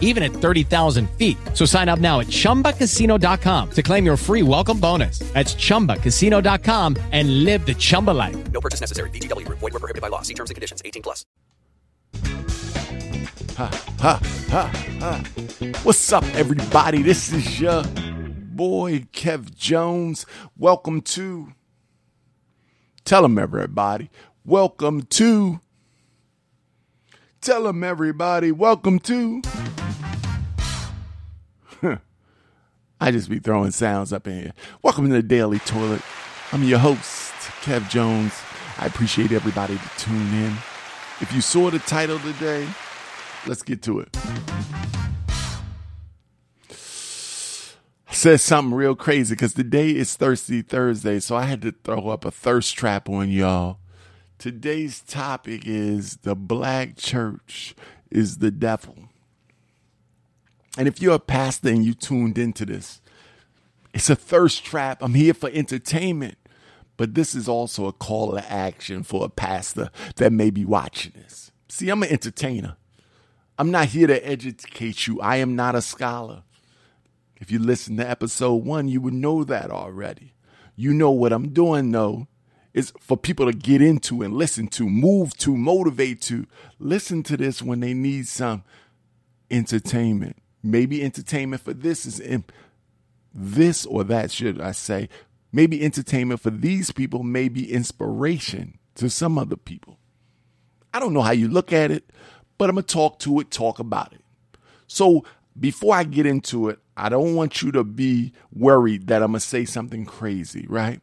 even at 30,000 feet. So sign up now at chumbacasino.com to claim your free welcome bonus. That's chumbacasino.com and live the Chumba life. No purchase necessary. VGW Group. Void were prohibited by law. See terms and conditions. 18 plus. Ha, ha, ha, ha. What's up, everybody? This is your boy, Kev Jones. Welcome to. Tell them, everybody. Welcome to. Tell them, everybody. Welcome to. I just be throwing sounds up in here. Welcome to the Daily Toilet. I'm your host, Kev Jones. I appreciate everybody to tune in. If you saw the title today, let's get to it. I said something real crazy because today is Thirsty Thursday, so I had to throw up a thirst trap on y'all. Today's topic is the black church is the devil. And if you're a pastor and you tuned into this, it's a thirst trap. I'm here for entertainment. But this is also a call to action for a pastor that may be watching this. See, I'm an entertainer. I'm not here to educate you. I am not a scholar. If you listen to episode one, you would know that already. You know what I'm doing, though, is for people to get into and listen to, move to, motivate to. Listen to this when they need some entertainment. Maybe entertainment for this is this or that, should I say. Maybe entertainment for these people, maybe inspiration to some other people. I don't know how you look at it, but I'm going to talk to it, talk about it. So before I get into it, I don't want you to be worried that I'm going to say something crazy, right?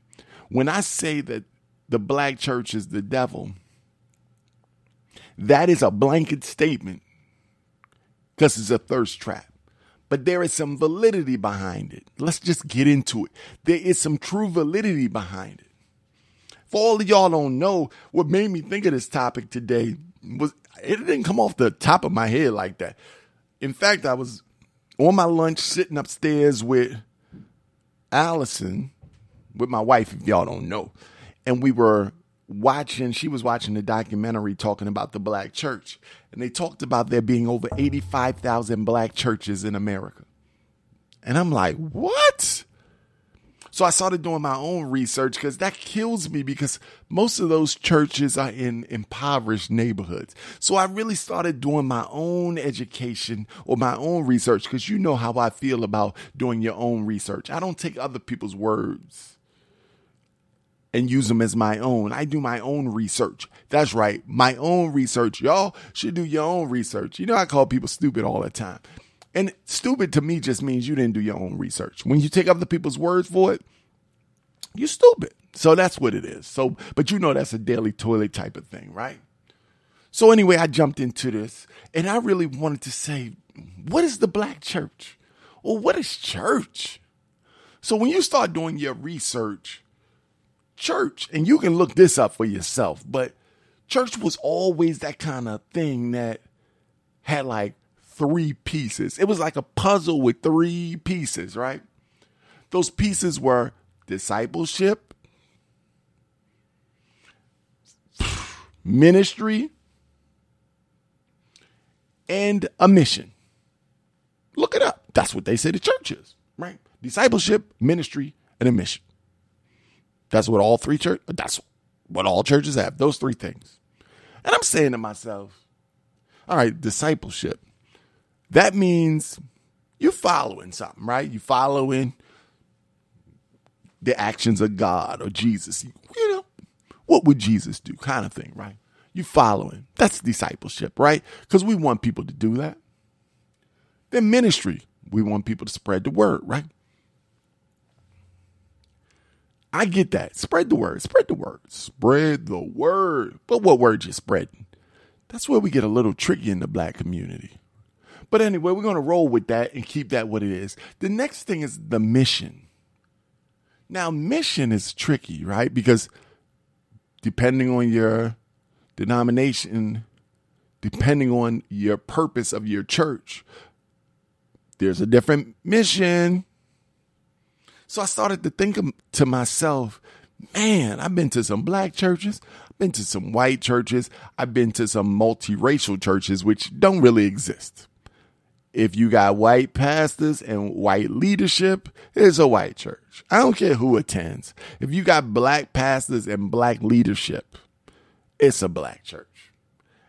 When I say that the black church is the devil, that is a blanket statement because it's a thirst trap. But there is some validity behind it. Let's just get into it. There is some true validity behind it. For all of y'all don't know, what made me think of this topic today was it didn't come off the top of my head like that. In fact, I was on my lunch sitting upstairs with Allison, with my wife, if y'all don't know. And we were watching, she was watching a documentary talking about the black church. And they talked about there being over 85,000 black churches in America. And I'm like, what? So I started doing my own research because that kills me because most of those churches are in impoverished neighborhoods. So I really started doing my own education or my own research because you know how I feel about doing your own research. I don't take other people's words and use them as my own. I do my own research. That's right, my own research. Y'all should do your own research. You know, I call people stupid all the time. And stupid to me just means you didn't do your own research. When you take other people's words for it, you're stupid. So that's what it is. So, but you know, that's a daily toilet type of thing, right? So anyway, I jumped into this and I really wanted to say, what is the black church? Or what is church? So when you start doing your research, church, and you can look this up for yourself, but church was always that kind of thing that had like three pieces. It was like a puzzle with three pieces, right? Those pieces were discipleship, ministry, and a mission. Look it up. That's what they say the church is, right? Discipleship, ministry, and a mission. That's what all three church. That's what all churches have. Those three things. And I'm saying to myself, all right, discipleship. That means you're following something, right? You're following the actions of God or Jesus. You know, what would Jesus do? Kind of thing, right? You following. That's discipleship, right? Because we want people to do that. Then ministry. We want people to spread the word, right? I get that. Spread the word. Spread the word. Spread the word. But what word you spreading? That's where we get a little tricky in the black community. But anyway, we're going to roll with that and keep that what it is. The next thing is the mission. Now, mission is tricky, right? Because depending on your denomination, depending on your purpose of your church, there's a different mission. So I started to think to myself, man, I've been to some black churches, I've been to some white churches, I've been to some multiracial churches, which don't really exist. If you got white pastors and white leadership, it's a white church. I don't care who attends. If you got black pastors and black leadership, it's a black church.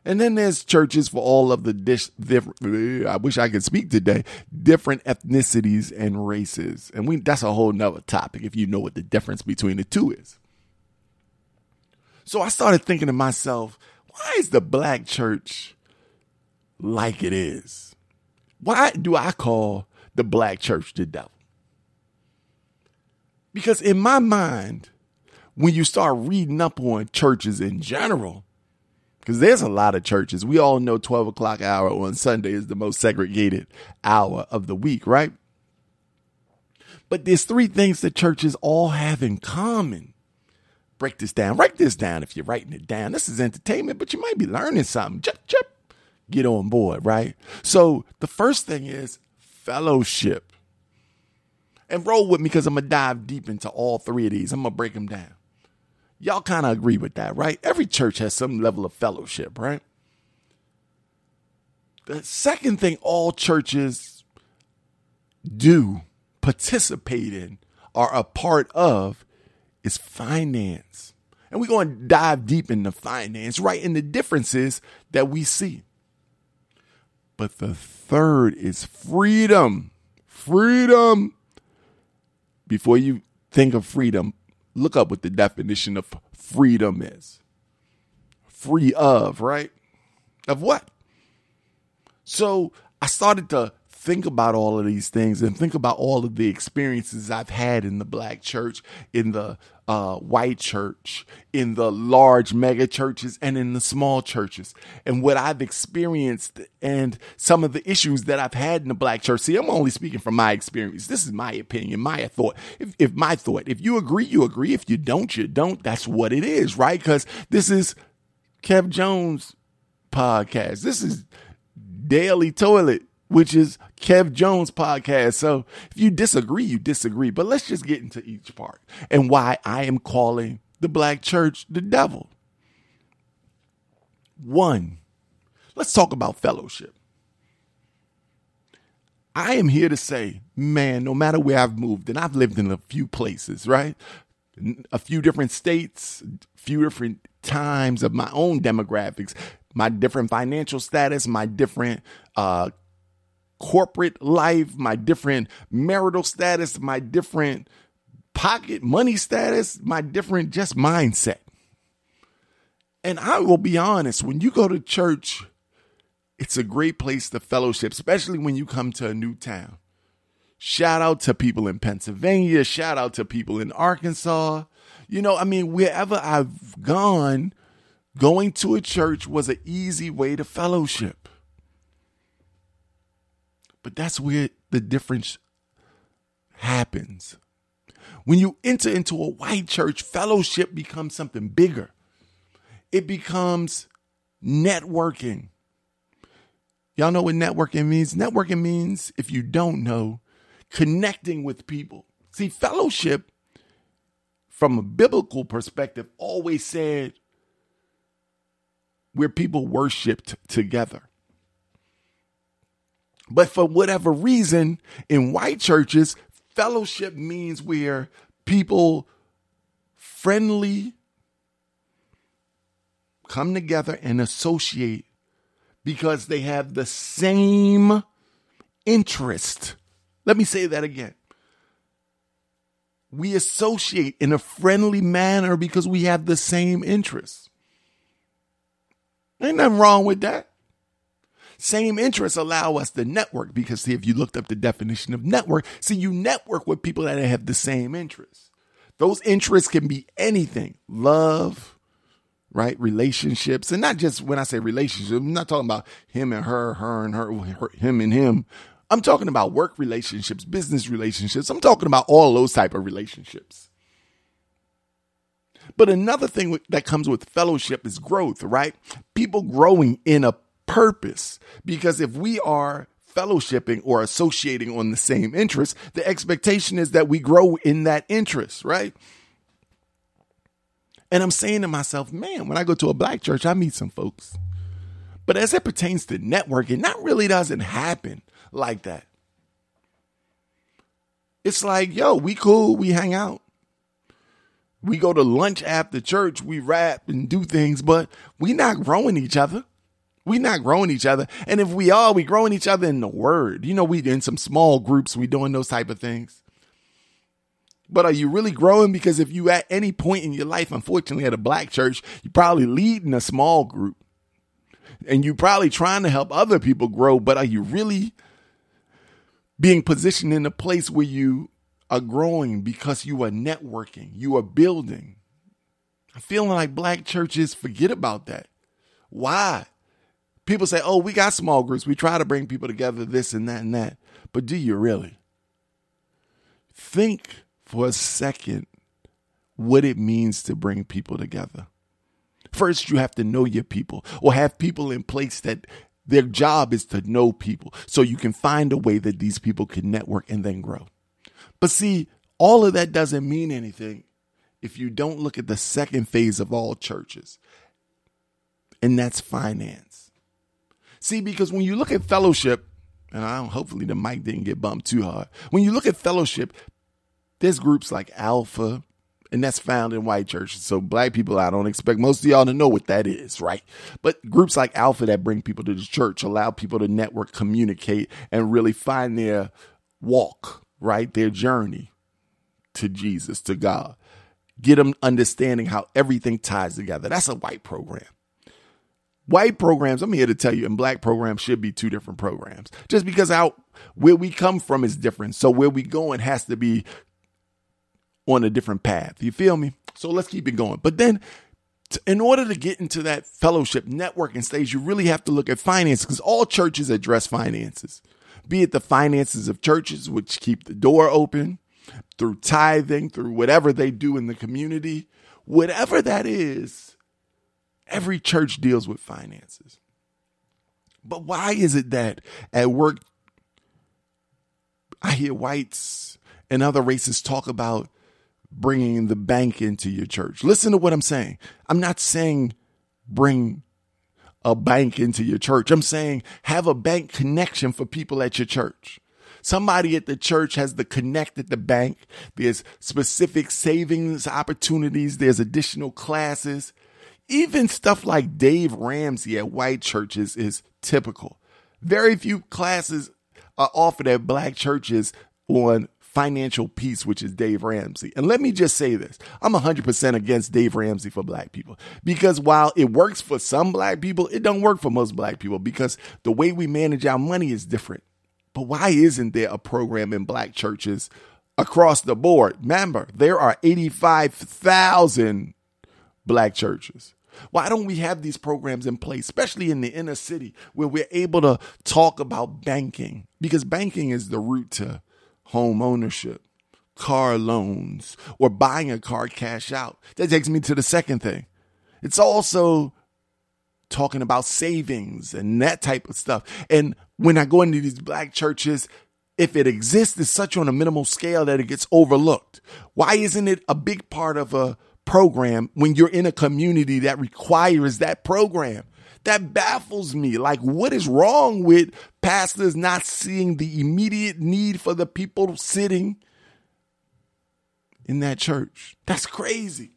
And then there's churches for all of the dish, different, I wish I could speak today, different ethnicities and races. And we, that's a whole nother topic if you know what the difference between the two is. So I started thinking to myself, why is the black church like it is? Why do I call the black church the devil? Because in my mind, when you start reading up on churches in general, because there's a lot of churches. We all know 12 o'clock hour on Sunday is the most segregated hour of the week, right? But there's three things that churches all have in common. Break this down. Write this down if you're writing it down. This is entertainment, but you might be learning something. Chip, chip. Get on board, right? So the first thing is fellowship. And roll with me because I'm going to dive deep into all three of these. I'm going to break them down. Y'all kind of agree with that, right? Every church has some level of fellowship, right? The second thing all churches do, participate in, are a part of is finance. And we're going to dive deep into finance, right? In the differences that we see. But the third is freedom. Freedom. Before you think of freedom, look up what the definition of freedom is. Free of, right? Of what? So I started to think about all of these things and think about all of the experiences I've had in the black church, in the uh, white church, in the large mega churches, and in the small churches, and what I've experienced and some of the issues that I've had in the black church. See, I'm only speaking from my experience. This is my opinion, my thought. If, if my thought, if you agree, you agree. If you don't, you don't. That's what it is, right? Because this is Kev Jones podcast. This is Daily Toilet which is Kev Jones podcast. So if you disagree, you disagree. But let's just get into each part and why I am calling the black church the devil. One, let's talk about fellowship. I am here to say, man, no matter where I've moved, and I've lived in a few places, right? A few different states, a few different times of my own demographics, my different financial status, my different uh, corporate life, my different marital status, my different pocket money status, my different just mindset. And I will be honest, when you go to church, it's a great place to fellowship, especially when you come to a new town. Shout out to people in Pennsylvania, shout out to people in Arkansas. You know, I mean, wherever I've gone, going to a church was an easy way to fellowship. But that's where the difference happens. When you enter into a white church, fellowship becomes something bigger. It becomes networking. Y'all know what networking means? Networking means, if you don't know, connecting with people. See, fellowship, from a biblical perspective, always said where people worshiped together. But for whatever reason, in white churches, fellowship means where people friendly come together and associate because they have the same interest. Let me say that again. We associate in a friendly manner because we have the same interests. Ain't nothing wrong with that. Same interests allow us to network because see, if you looked up the definition of network, see, you network with people that have the same interests. Those interests can be anything love, right? Relationships. And not just when I say relationships, I'm not talking about him and her, her and her, her him and him. I'm talking about work relationships, business relationships. I'm talking about all those type of relationships. But another thing that comes with fellowship is growth, right? People growing in a purpose. Because if we are fellowshipping or associating on the same interest, the expectation is that we grow in that interest, right? And I'm saying to myself, man, when I go to a black church, I meet some folks. But as it pertains to networking, that really doesn't happen like that. It's like, yo, we cool, we hang out. We go to lunch after church, we rap and do things, but we not growing each other. We not growing each other. And if we are, we growing each other in the word. You know, we in some small groups, we doing those type of things. But are you really growing? Because if you at any point in your life, unfortunately, at a black church, you probably lead in a small group. And you probably trying to help other people grow, but are you really being positioned in a place where you are growing because you are networking, you are building? I'm feeling like black churches forget about that. Why? People say, oh, we got small groups. We try to bring people together, this and that and that. But do you really? Think for a second what it means to bring people together. First, you have to know your people or have people in place that their job is to know people so you can find a way that these people can network and then grow. But see, all of that doesn't mean anything if you don't look at the second phase of all churches, and that's finance. See, because when you look at fellowship, and I hopefully the mic didn't get bumped too hard. When you look at fellowship, there's groups like Alpha, and that's found in white churches. So black people, I don't expect most of y'all to know what that is, right? But groups like Alpha that bring people to the church allow people to network, communicate, and really find their walk, right? Their journey to Jesus, to God. Get them understanding how everything ties together. That's a white program. White programs, I'm here to tell you, and black programs should be two different programs. Just because out where we come from is different. So where we going has to be on a different path. You feel me? So let's keep it going. But then in order to get into that fellowship networking stage, you really have to look at finances because all churches address finances, be it the finances of churches, which keep the door open through tithing, through whatever they do in the community, whatever that is Every church deals with finances. But why is it that at work, I hear whites and other races talk about bringing the bank into your church? Listen to what I'm saying. I'm not saying bring a bank into your church. I'm saying have a bank connection for people at your church. Somebody at the church has the connect at the bank. There's specific savings opportunities. There's additional classes. Even stuff like Dave Ramsey at white churches is typical. Very few classes are offered at black churches on financial peace, which is Dave Ramsey. And let me just say this I'm 100% against Dave Ramsey for black people because while it works for some black people, it don't work for most black people because the way we manage our money is different. But why isn't there a program in black churches across the board? Remember, there are 85,000 black churches. Why don't we have these programs in place, especially in the inner city, where we're able to talk about banking? Because banking is the route to home ownership, car loans, or buying a car cash out. That takes me to the second thing. It's also talking about savings and that type of stuff. And when I go into these black churches, if it exists, it's such on a minimal scale that it gets overlooked. Why isn't it a big part of a program when you're in a community that requires that program. That baffles me. Like, what is wrong with pastors not seeing the immediate need for the people sitting in that church? That's crazy.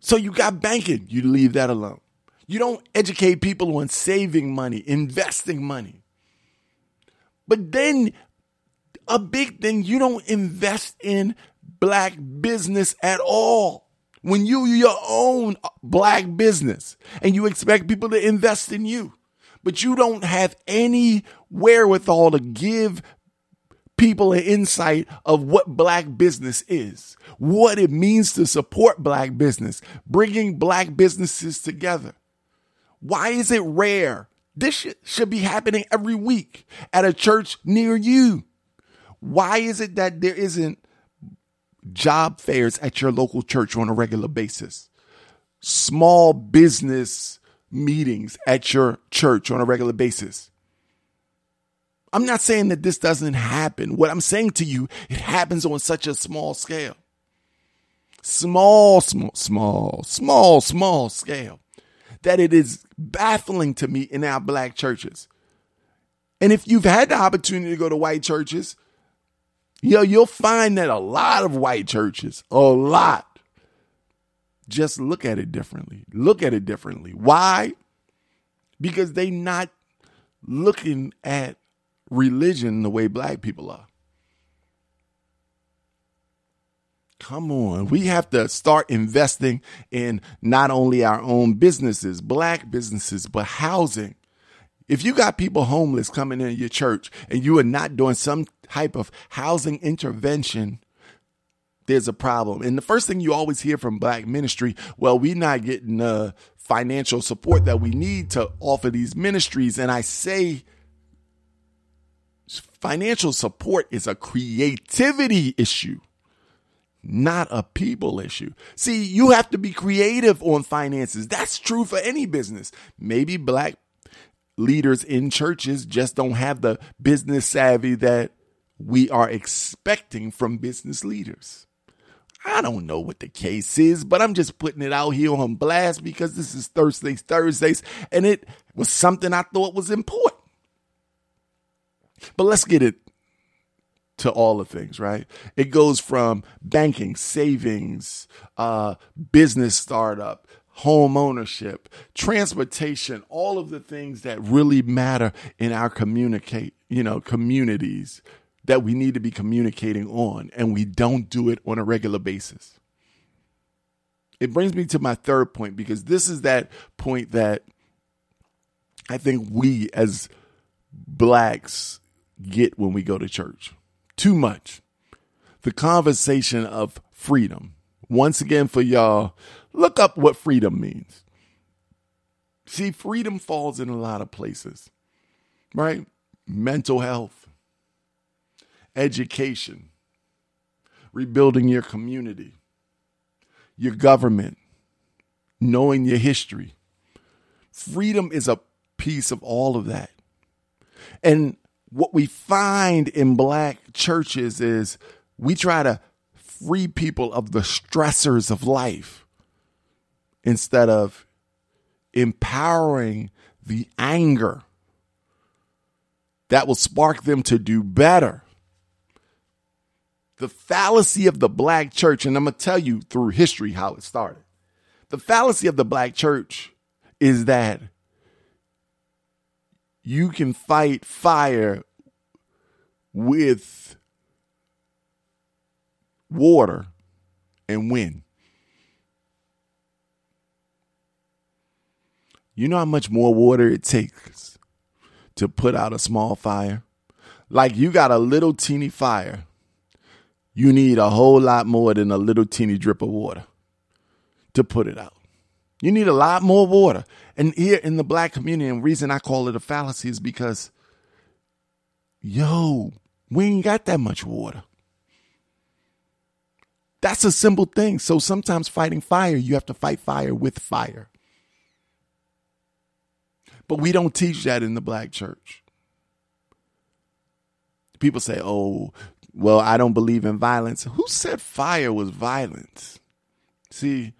So you got banking, you leave that alone. You don't educate people on saving money, investing money. But then a big thing, you don't invest in black business at all. When you your own black business and you expect people to invest in you, but you don't have any wherewithal to give people an insight of what black business is, what it means to support black business, bringing black businesses together. Why is it rare? This should be happening every week at a church near you. Why is it that there isn't job fairs at your local church on a regular basis, small business meetings at your church on a regular basis. I'm not saying that this doesn't happen. What I'm saying to you, it happens on such a small scale. Small, small, small, small, small scale that it is baffling to me in our black churches. And if you've had the opportunity to go to white churches, yo, you'll find that a lot of white churches, a lot, just look at it differently. Look at it differently. Why? Because they not looking at religion the way black people are. Come on. We have to start investing in not only our own businesses, black businesses, but housing. If you got people homeless coming in your church and you are not doing some type of housing intervention, there's a problem. And the first thing you always hear from black ministry, well, we're not getting the financial support that we need to offer these ministries. And I say financial support is a creativity issue not a people issue. See, you have to be creative on finances. That's true for any business. Maybe black leaders in churches just don't have the business savvy that we are expecting from business leaders. I don't know what the case is, but I'm just putting it out here on blast because this is Thursdays, Thursdays, and it was something I thought was important. But let's get it to all the things, right? It goes from banking, savings, uh, business startup, home ownership, transportation, all of the things that really matter in our communicate, you know, communities that we need to be communicating on, and we don't do it on a regular basis. It brings me to my third point because this is that point that I think we as blacks get when we go to church too much. The conversation of freedom. Once again, for y'all, look up what freedom means. See, freedom falls in a lot of places, right? Mental health, education, rebuilding your community, your government, knowing your history. Freedom is a piece of all of that. And what we find in black churches is we try to free people of the stressors of life instead of empowering the anger that will spark them to do better. The fallacy of the black church, and I'm going to tell you through history how it started. The fallacy of the black church is that you can fight fire with water and wind. You know how much more water it takes to put out a small fire? Like you got a little teeny fire. You need a whole lot more than a little teeny drip of water to put it out. You need a lot more water. And here in the black community, and the reason I call it a fallacy is because, yo, we ain't got that much water. That's a simple thing. So sometimes fighting fire, you have to fight fire with fire. But we don't teach that in the black church. People say, oh, well, I don't believe in violence. Who said fire was violence? See,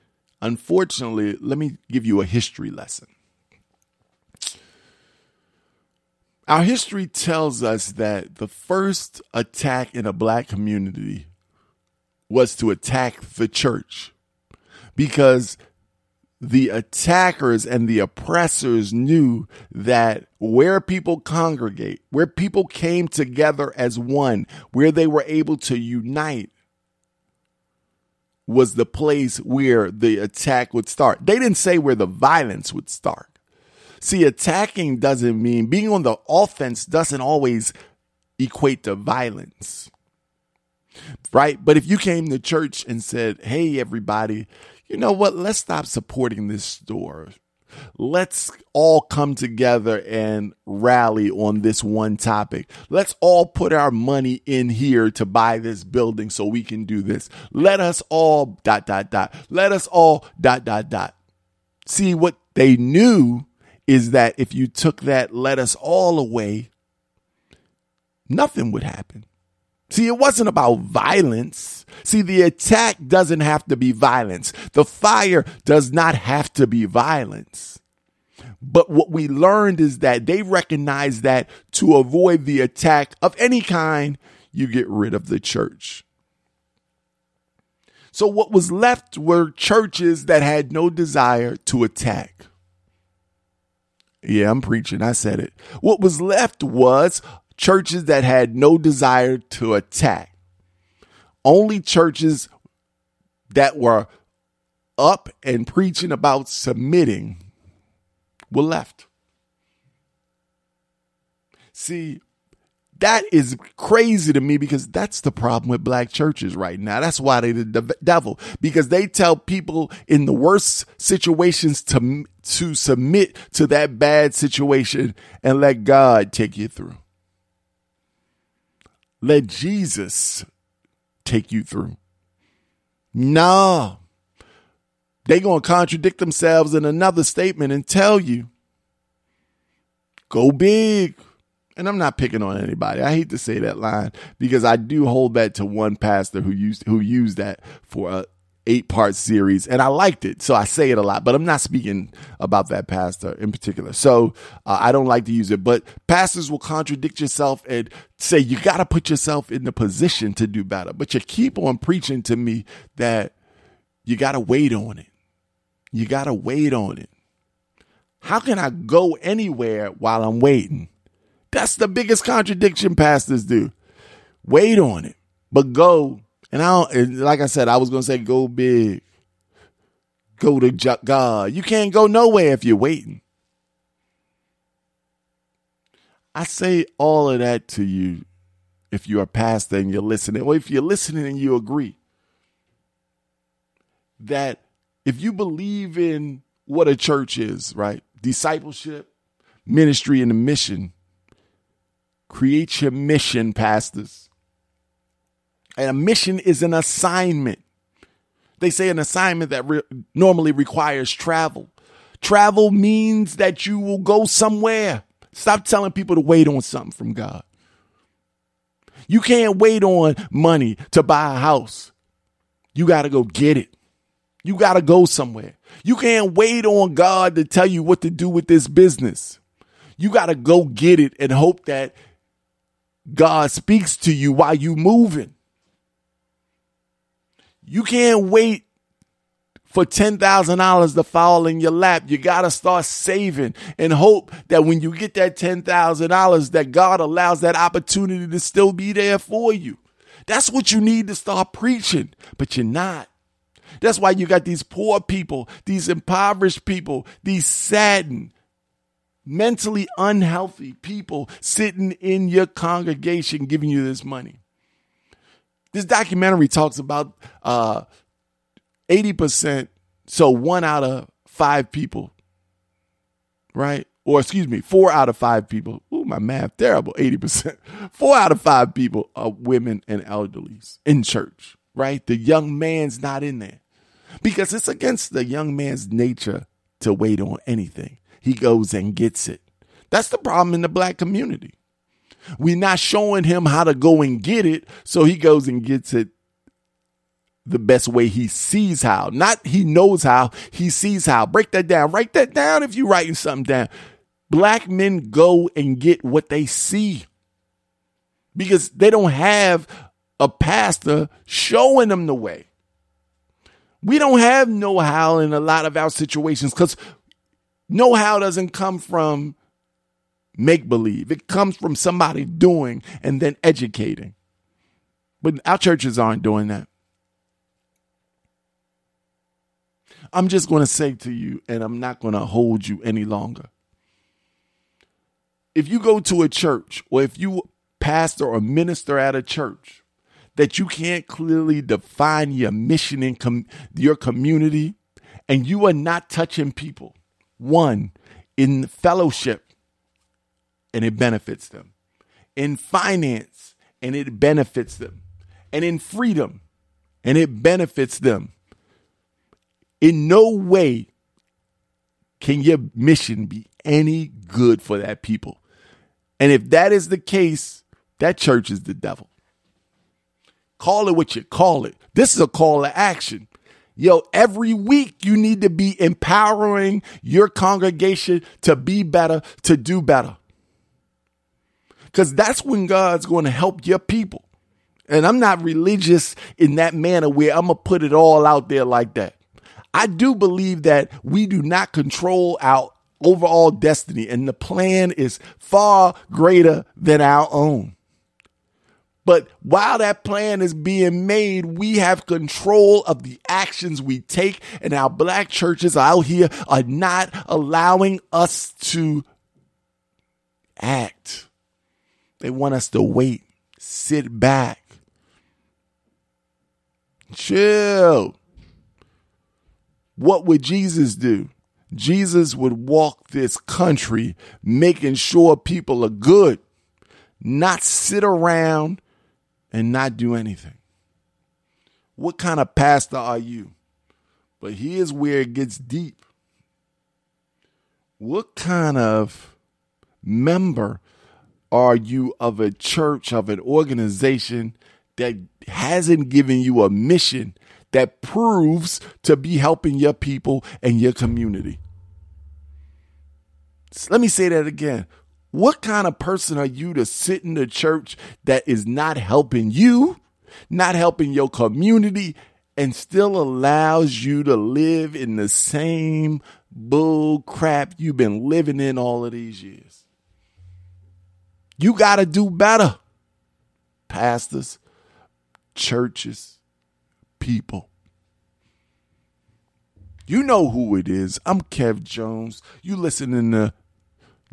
Unfortunately, let me give you a history lesson. Our history tells us that the first attack in a black community was to attack the church because the attackers and the oppressors knew that where people congregate, where people came together as one, where they were able to unite, was the place where the attack would start. They didn't say where the violence would start. See, attacking doesn't mean being on the offense doesn't always equate to violence. Right? But if you came to church and said, hey, everybody, you know what? Let's stop supporting this store. Let's all come together and rally on this one topic. Let's all put our money in here to buy this building so we can do this. Let us all dot, dot, dot. Let us all dot, dot, dot. See, what they knew is that if you took that let us all away, nothing would happen. See, it wasn't about violence. See, the attack doesn't have to be violence. The fire does not have to be violence. But what we learned is that they recognized that to avoid the attack of any kind, you get rid of the church. So what was left were churches that had no desire to attack. Yeah, I'm preaching. I said it. What was left was churches that had no desire to attack. Only churches that were up and preaching about submitting were left. See, that is crazy to me because that's the problem with black churches right now. That's why they the devil because they tell people in the worst situations to to submit to that bad situation and let God take you through. Let Jesus take you through. No. They're going to contradict themselves in another statement and tell you, go big. And I'm not picking on anybody. I hate to say that line because I do hold that to one pastor who used who used that for a, eight part series and I liked it. So I say it a lot, but I'm not speaking about that pastor in particular. So uh, I don't like to use it, but pastors will contradict yourself and say you got to put yourself in the position to do better. But you keep on preaching to me that you got to wait on it. You got to wait on it. How can I go anywhere while I'm waiting? That's the biggest contradiction pastors do. Wait on it, but go and I don't, like I said, I was going to say go big, go to God. You can't go nowhere if you're waiting. I say all of that to you if you're pastor and you're listening, or if you're listening and you agree that if you believe in what a church is, right? Discipleship, ministry, and a mission, create your mission, pastors. And a mission is an assignment. They say an assignment that re- normally requires travel. Travel means that you will go somewhere. Stop telling people to wait on something from God. You can't wait on money to buy a house. You got to go get it. You got to go somewhere. You can't wait on God to tell you what to do with this business. You got to go get it and hope that God speaks to you while you moving. You can't wait for $10,000 to fall in your lap. You got to start saving and hope that when you get that $10,000 that God allows that opportunity to still be there for you. That's what you need to start preaching, but you're not. That's why you got these poor people, these impoverished people, these saddened, mentally unhealthy people sitting in your congregation giving you this money. This documentary talks about uh, 80%, so one out of five people, right? Or excuse me, four out of five people. Ooh, my math terrible. 80%. Four out of five people are women and elderlies in church, right? The young man's not in there because it's against the young man's nature to wait on anything. He goes and gets it. That's the problem in the black community. We're not showing him how to go and get it, so he goes and gets it the best way he sees how. Not he knows how, he sees how. Break that down. Write that down if you're writing something down. Black men go and get what they see because they don't have a pastor showing them the way. We don't have know how in a lot of our situations because know how doesn't come from make believe. It comes from somebody doing and then educating. But our churches aren't doing that. I'm just going to say to you, and I'm not going to hold you any longer. If you go to a church or if you pastor or minister at a church that you can't clearly define your mission in com- your community and you are not touching people, One, in fellowship, and it benefits them. In finance, and it benefits them. And in freedom, and it benefits them. In no way can your mission be any good for that people. And if that is the case, that church is the devil. Call it what you call it. This is a call to action. Yo, every week you need to be empowering your congregation to be better, to do better. Because that's when God's going to help your people. And I'm not religious in that manner where I'm going to put it all out there like that. I do believe that we do not control our overall destiny, and the plan is far greater than our own. But while that plan is being made, we have control of the actions we take, and our black churches out here are not allowing us to act. They want us to wait, sit back, chill. What would Jesus do? Jesus would walk this country making sure people are good, not sit around and not do anything. What kind of pastor are you? But here's where it gets deep. What kind of member are you of a church, of an organization that hasn't given you a mission that proves to be helping your people and your community. Let me say that again. What kind of person are you to sit in the church that is not helping you, not helping your community, and still allows you to live in the same bull crap you've been living in all of these years? You got to do better, pastors, churches people. You know who it is. I'm Kev Jones. You listening to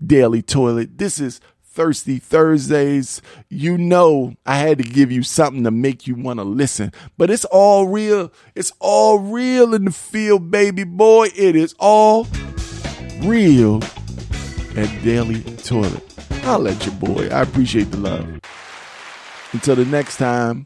Daily Toilet. This is Thirsty Thursdays. You know I had to give you something to make you want to listen. But it's all real. It's all real in the field, baby boy. It is all real at Daily Toilet. I'll let you boy. I appreciate the love. Until the next time.